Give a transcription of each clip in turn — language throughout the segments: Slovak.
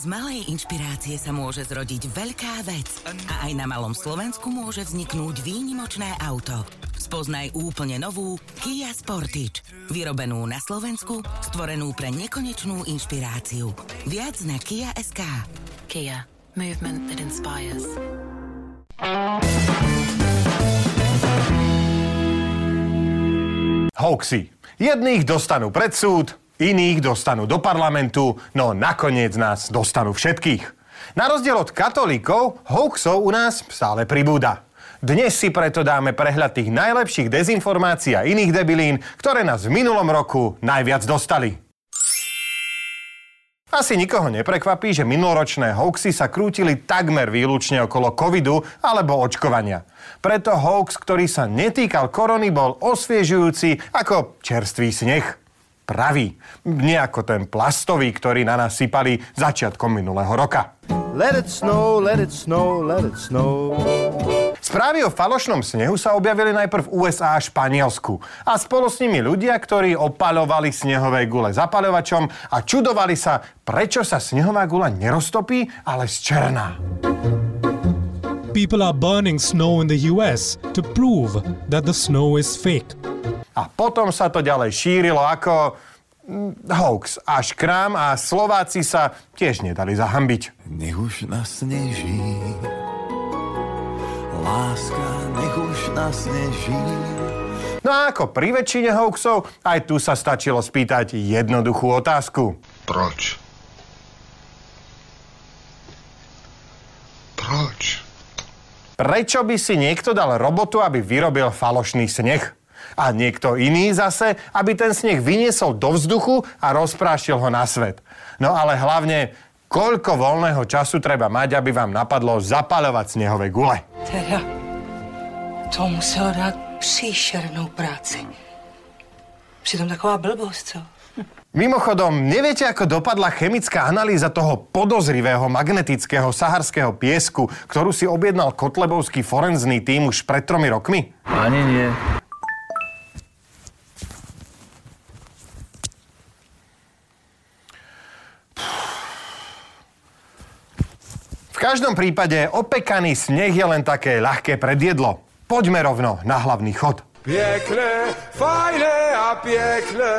Z malej inšpirácie sa môže zrodiť veľká vec a aj na malom Slovensku môže vzniknúť výnimočné auto. Spoznaj úplne novú Kia Sportage. Vyrobenú na Slovensku, stvorenú pre nekonečnú inšpiráciu. Viac na Kia.sk. Kia. Movement that inspires. Hoaxy. Jedných dostanú pred súd, iných dostanú do parlamentu, no nakoniec nás dostanú všetkých. Na rozdiel od katolíkov, hoaxov u nás stále pribúda. Dnes si preto dáme prehľad tých najlepších dezinformácií a iných debilín, ktoré nás v minulom roku najviac dostali. Asi nikoho neprekvapí, že minuloročné hoaxy sa krútili takmer výlučne okolo covidu alebo očkovania. Preto hoax, ktorý sa netýkal korony, bol osviežujúci ako čerstvý sneh pravý. Nie ako ten plastový, ktorý na nás sypali začiatkom minulého roka. Let it snow, let it snow, let it snow. Správy o falošnom snehu sa objavili najprv v USA a Španielsku a spolu s nimi ľudia, ktorí opalovali snehové gule zapaľovačom a čudovali sa, prečo sa snehová gula neroztopí, ale zčerná. People are burning snow in the US to prove that the snow is fake. A potom sa to ďalej šírilo ako hoax až krám a Slováci sa tiež nedali zahambiť. Nech už nasneží, láska, nech už nasneží. No a ako pri väčšine hoaxov, aj tu sa stačilo spýtať jednoduchú otázku. Proč? Proč? Prečo by si niekto dal robotu, aby vyrobil falošný sneh? A niekto iný zase, aby ten sneh vyniesol do vzduchu a rozprášil ho na svet. No ale hlavne, koľko voľného času treba mať, aby vám napadlo zapaľovať snehové gule? Teda, to muselo dát příšernou práci. Přitom taková blbost, co? Mimochodom, neviete, ako dopadla chemická analýza toho podozrivého magnetického saharského piesku, ktorú si objednal Kotlebovský forenzný tým už pred tromi rokmi? Ani nie. Každom prípade opekaný sneh je len také ľahké predjedlo. Poďme rovno na hlavný chod. Pěkné, fajné a pěkné,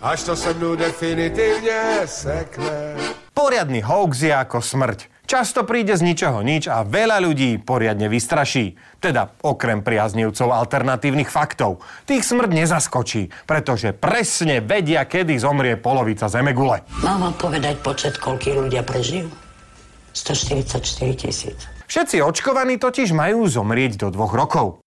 až to se mnou definitivně sekne. Poriadny hoax je ako smrť. Často príde z ničoho nič a veľa ľudí poriadne vystraší. Teda okrem priaznivcov alternatívnych faktov. Tých smrť nezaskočí, pretože presne vedia, kedy zomrie polovica Zemegule. Mám vám povedať počet, koľký ľudia prežijú? 144 tisíc. Všetci očkovaní totiž majú zomrieť do dvoch rokov.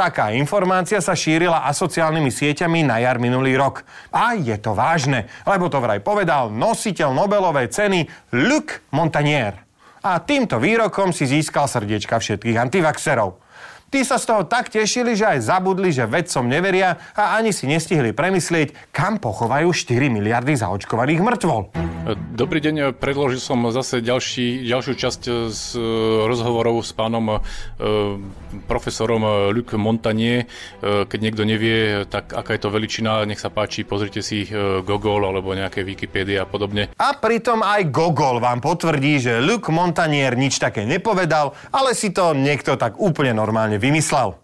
Taká informácia sa šírila asociálnymi sieťami na jar minulý rok. A je to vážne, lebo to vraj povedal nositeľ Nobelovej ceny Luc Montagnier. A týmto výrokom si získal srdiečka všetkých antivaxerov. Tí sa z toho tak tešili, že aj zabudli, že vedcom neveria a ani si nestihli premyslieť, kam pochovajú 4 miliardy zaočkovaných mŕtvol. Dobrý deň, predložil som zase ďalší, ďalšiu časť z rozhovorov s pánom e, profesorom Luc Montagnier. E, keď niekto nevie, tak aká je to veličina, nech sa páči, pozrite si e, Gogol alebo nejaké Wikipedia a podobne. A pritom aj Gogol vám potvrdí, že Luc Montagnier nič také nepovedal, ale si to niekto tak úplne normálne vymyslel.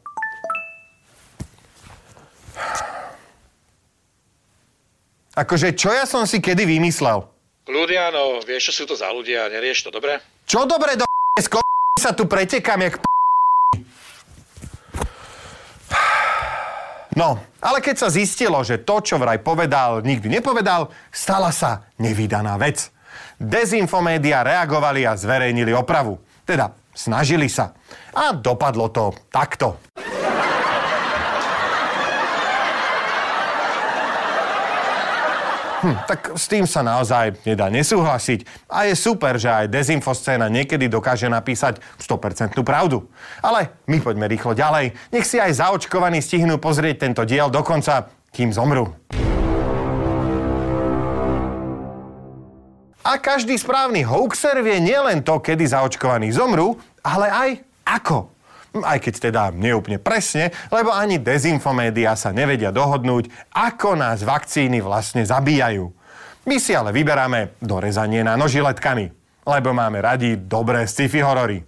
Akože, čo ja som si kedy vymyslel? Ľudia, no, vieš, čo sú to za ľudia, nerieš to, dobre? Čo dobre do sko... sa tu pretekám jak. No, ale keď sa zistilo, že to, čo vraj povedal, nikdy nepovedal, stala sa nevydaná vec. Dezinfomédia reagovali a zverejnili opravu. Teda snažili sa. A dopadlo to takto. Hm, tak s tým sa naozaj nedá nesúhlasiť. A je super, že aj dezinfoscéna niekedy dokáže napísať 100% pravdu. Ale my poďme rýchlo ďalej. Nech si aj zaočkovaní stihnú pozrieť tento diel dokonca, kým zomru. A každý správny hoaxer vie nielen to, kedy zaočkovaní zomrú, ale aj ako. Aj keď teda neúplne presne, lebo ani dezinfomédia sa nevedia dohodnúť, ako nás vakcíny vlastne zabíjajú. My si ale vyberáme dorezanie na nožiletkami, lebo máme radi dobré sci-fi horory.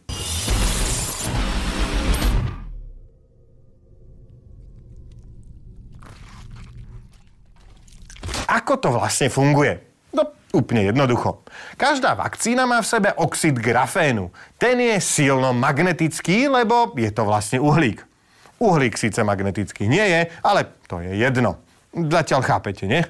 Ako to vlastne funguje? Úplne jednoducho. Každá vakcína má v sebe oxid grafénu. Ten je silno magnetický, lebo je to vlastne uhlík. Uhlík síce magnetický nie je, ale to je jedno. Zatiaľ chápete, nie?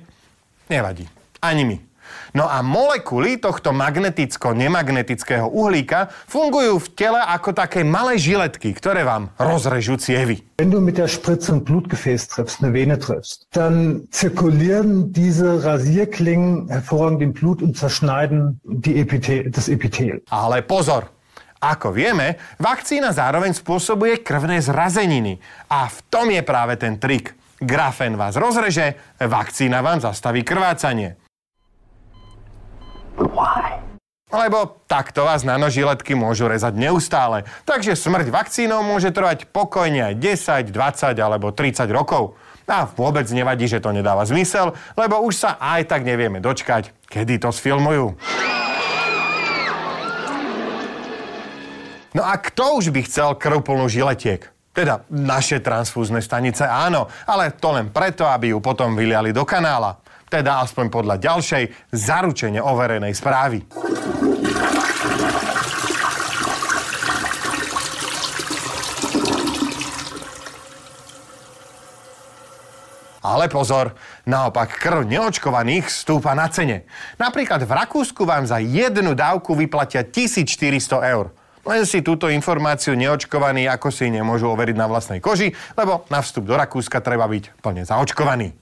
Nevadí. Ani my. No a molekuly tohto magneticko-nemagnetického uhlíka fungujú v tele ako také malé žiletky, ktoré vám rozrežú cievy. Wenn du mit der Spritze ein Blutgefäß triffst, eine Vene triffst, dann zirkulieren diese Rasierklingen hervorragend im Blut und zerschneiden die Epithel, das Epithel. Ale pozor! Ako vieme, vakcína zároveň spôsobuje krvné zrazeniny. A v tom je práve ten trik. Grafen vás rozreže, vakcína vám zastaví krvácanie. Lebo takto vás nanožiletky môžu rezať neustále. Takže smrť vakcínou môže trvať pokojne aj 10, 20 alebo 30 rokov. A vôbec nevadí, že to nedáva zmysel, lebo už sa aj tak nevieme dočkať, kedy to sfilmujú. No a kto už by chcel krv plnú žiletiek? Teda naše transfúzne stanice áno, ale to len preto, aby ju potom vyliali do kanála. Teda aspoň podľa ďalšej zaručene overenej správy. Ale pozor, naopak krv neočkovaných stúpa na cene. Napríklad v Rakúsku vám za jednu dávku vyplatia 1400 eur. Len si túto informáciu neočkovaní ako si nemôžu overiť na vlastnej koži, lebo na vstup do Rakúska treba byť plne zaočkovaný.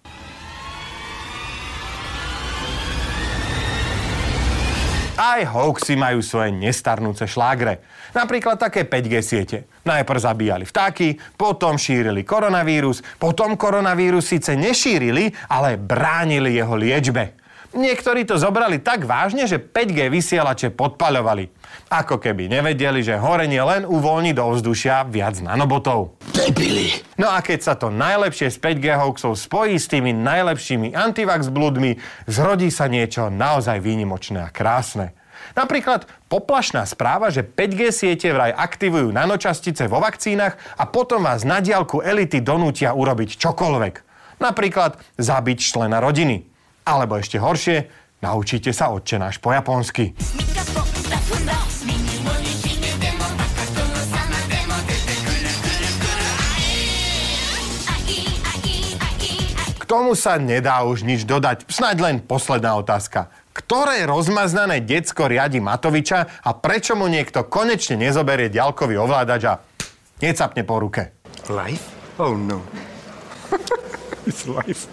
Aj hoaxy majú svoje nestarnúce šlágre. Napríklad také 5G siete. Najprv zabíjali vtáky, potom šírili koronavírus, potom koronavírus síce nešírili, ale bránili jeho liečbe. Niektorí to zobrali tak vážne, že 5G vysielače podpaľovali. Ako keby nevedeli, že horenie len uvoľní do vzdušia viac nanobotov. Debili. No a keď sa to najlepšie z 5G hoaxov spojí s tými najlepšími antivax bludmi, zrodí sa niečo naozaj výnimočné a krásne. Napríklad poplašná správa, že 5G siete vraj aktivujú nanočastice vo vakcínach a potom vás na diálku elity donútia urobiť čokoľvek. Napríklad zabiť člena rodiny. Alebo ešte horšie, naučíte sa odčenáš po japonsky. Tomu sa nedá už nič dodať. Snaď len posledná otázka. Ktoré rozmaznané decko riadi Matoviča a prečo mu niekto konečne nezoberie ďalkový ovládač a necapne po ruke? Life? Oh no. It's life.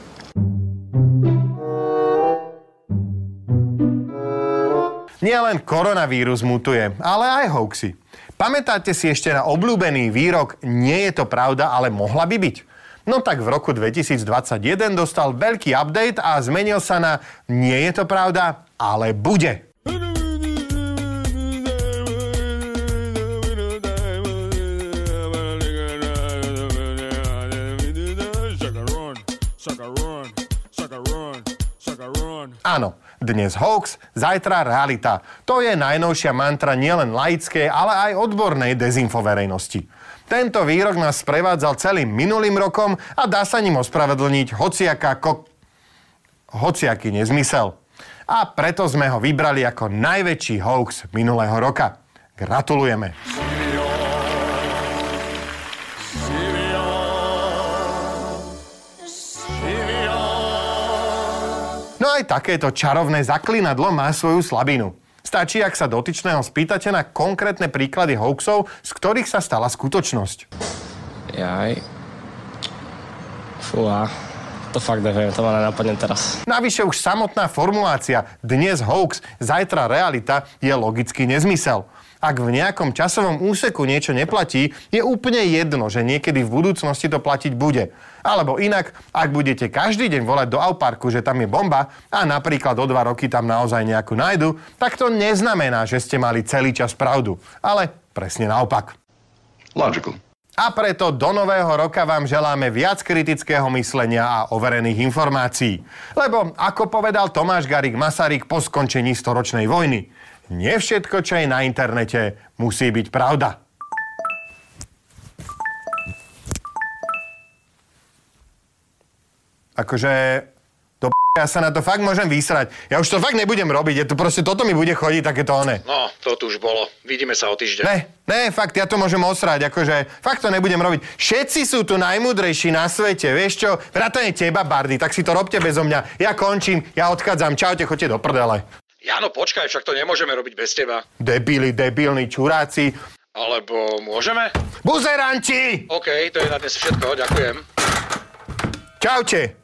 Nielen koronavírus mutuje, ale aj hoaxy. Pamätáte si ešte na obľúbený výrok nie je to pravda, ale mohla by byť? No tak v roku 2021 dostal veľký update a zmenil sa na nie je to pravda, ale bude. Áno, dnes hoax, zajtra realita. To je najnovšia mantra nielen laickej, ale aj odbornej dezinfoverejnosti. Tento výrok nás prevádzal celým minulým rokom a dá sa ním ospravedlniť hociaká ko... hociaký nezmysel. A preto sme ho vybrali ako najväčší hoax minulého roka. Gratulujeme. No aj takéto čarovné zaklinadlo má svoju slabinu. Stačí, ak sa dotyčného spýtate na konkrétne príklady hoaxov, z ktorých sa stala skutočnosť. Jaj. Fúha. To fakt neviem, to ma nenapadne teraz. Navyše už samotná formulácia dnes hoax, zajtra realita je logický nezmysel. Ak v nejakom časovom úseku niečo neplatí, je úplne jedno, že niekedy v budúcnosti to platiť bude. Alebo inak, ak budete každý deň volať do Auparku, že tam je bomba a napríklad o dva roky tam naozaj nejakú nájdu, tak to neznamená, že ste mali celý čas pravdu. Ale presne naopak. Logical. A preto do nového roka vám želáme viac kritického myslenia a overených informácií. Lebo, ako povedal Tomáš Garik Masaryk po skončení storočnej vojny, nie všetko, čo je na internete, musí byť pravda. Akože to ja sa na to fakt môžem vysrať. Ja už to fakt nebudem robiť, je to proste toto mi bude chodiť takéto one. No, to tu už bolo. Vidíme sa o týždeň. Ne, ne, fakt, ja to môžem osrať, akože fakt to nebudem robiť. Všetci sú tu najmudrejší na svete, vieš čo? Vrátane teba, Bardy, tak si to robte bezo mňa. Ja končím, ja odchádzam, čaute, choďte do prdele. Jano, počkaj, však to nemôžeme robiť bez teba. Debili, debilní čuráci. Alebo môžeme? Buzeranti! OK, to je na dnes všetko, ďakujem. Čaute.